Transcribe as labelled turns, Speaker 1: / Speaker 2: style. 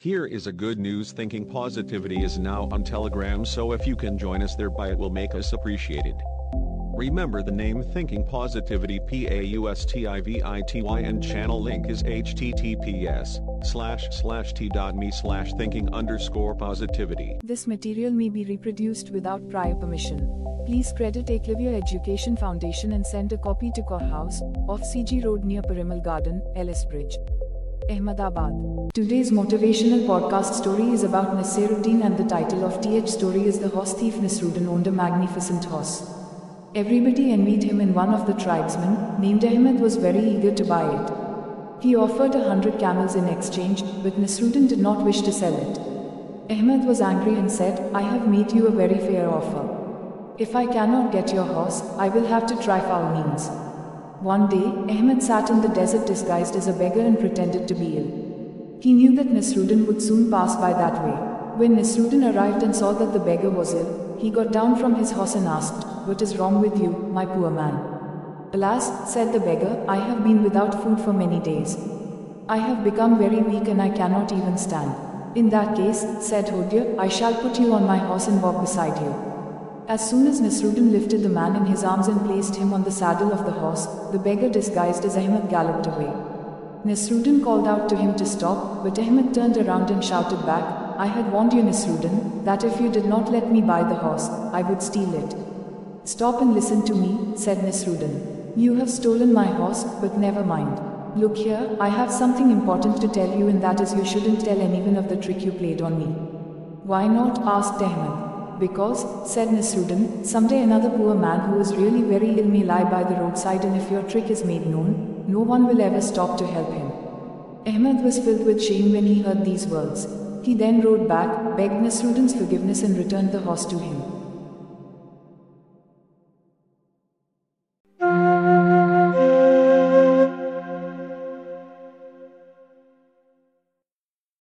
Speaker 1: Here is a good news thinking pausitivity is now on Telegram so if you can join us thereby it will make us appreciated. Remember the name Thinking Pausitivity P-A-U-S-T-I-V-I-T-Y and channel link is https slash slash t.me slash thinking underscore pausitivity.
Speaker 2: This material may be reproduced without prior permission. Please credit Eklavya Education Foundation and send a copy to Kaur House, off CG Road near Parimal Garden, Ellis Bridge. Ahmedabad. Today's motivational podcast story is about Nasiruddin and the title of TH story is The Horse Thief Nasruddin owned a magnificent horse. Everybody envied him and one of the tribesmen, named Ahmed was very eager to buy it. He offered a hundred camels in exchange, but Nasruddin did not wish to sell it. Ahmed was angry and said, I have made you a very fair offer. If I cannot get your horse, I will have to try foul means. One day, Ahmed sat in the desert disguised as a beggar and pretended to be ill. He knew that Nasruddin would soon pass by that way. When Nasruddin arrived and saw that the beggar was ill, he got down from his horse and asked, What is wrong with you, my poor man? Alas, said the beggar, I have been without food for many days. I have become very weak and I cannot even stand. In that case, said Hodja, I shall put you on my horse and walk beside you. As soon as Nasruddin lifted the man in his arms and placed him on the saddle of the horse, the beggar disguised as Ahmed galloped away. Nasruddin called out to him to stop, but Ahmed turned around and shouted back, I had warned you, Nasruddin, that if you did not let me buy the horse, I would steal it. Stop and listen to me, said Nasruddin. You have stolen my horse, but never mind. Look here, I have something important to tell you, and that is you shouldn't tell anyone of the trick you played on me. Why not? asked Ahmed. Because, said Nasruddin, someday another poor man who is really very ill may lie by the roadside and if your trick is made known, no one will ever stop to help him. Ahmed was filled with shame when he heard these words. He then rode back, begged Nasruddin's forgiveness and returned the horse to him.